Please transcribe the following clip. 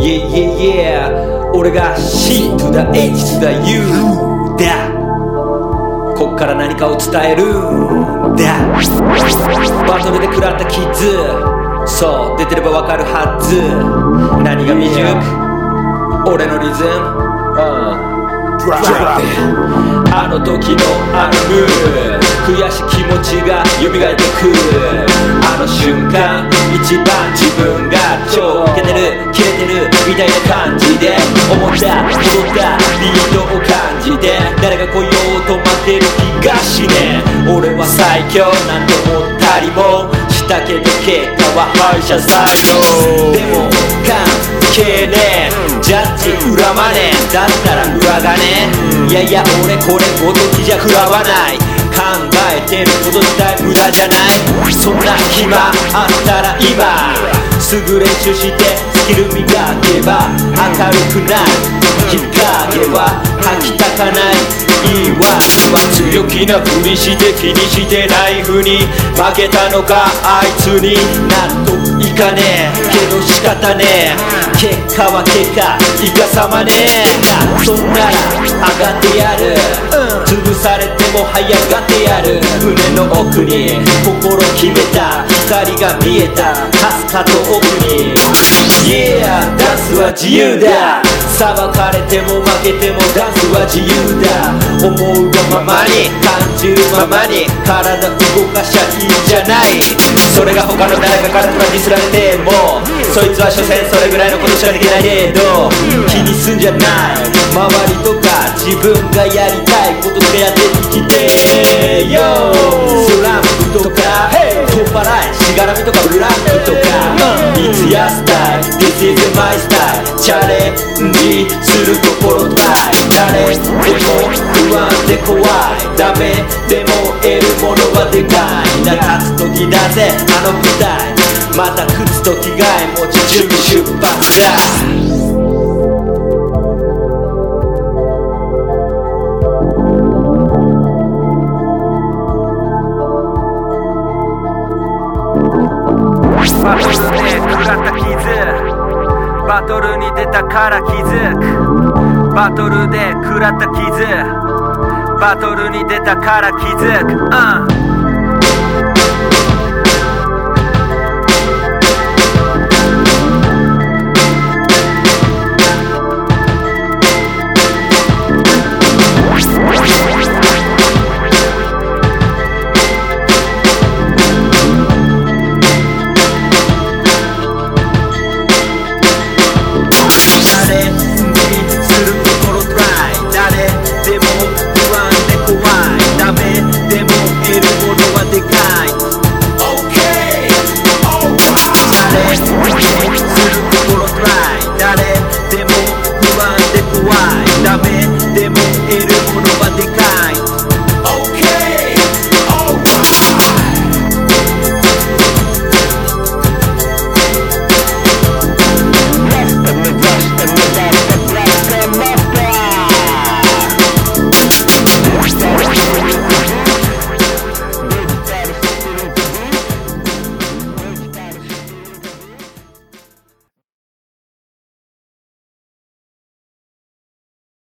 Yeah yeah yeah. 俺が C to the H to the U だ。こっから何かを伝えるんだ。バトルで食らったキッズそう出てればわかるはず。何が未熟。俺のリズム。あの時のあのムー。悔しい気持ちが蘇ってくる。あの瞬間一番自分が超イケてるキレてるみたいな感じで思った戻ったリードを感じて誰が来ようと待ってる気がしね俺は最強なんて思ったりもしたけど結果は敗者最強でも関係ねえ。ジャッジ恨まねえ。だったら裏金。いやいや俺これごときじゃ食らわない。考えてること自体無駄じゃない。そんな暇あったらすぐ練習してスキル磨けば明るくなるきっかけは吐きたかない。言い訳は強気なふりして気にしてないふに負けたのかあいつに。なんといかねえ。けど仕方ねえ。結果は結果いかさまね。えなそんなら上がってやる、うん潰されても這い上がってやる。胸の奥に心決めた。光が見えた。かすかと奥に。Yeah! ダンスは自由だ。裁かれても負けてもダンスは自由だ。思うがままに感じるままに体動かしゃいいんじゃない。それが他の誰かからディスられてもそいつは所詮それぐらいのことしかできないけど気にすんじゃない。周りとか自分がやりたいことしかやってきてよ。スランプとか取っ払いしがらみとかブラックとか It's your style This is my style チャレンジするところたい誰でも不安で怖い。ダメでも得るものはでかいな立つ時だぜあの舞台。また靴と着替え持ち準備出発だ。バトルで食らった傷バトルに出たから気づく。バトルで食らった傷バトルに出たから気づく、うん。Thank you.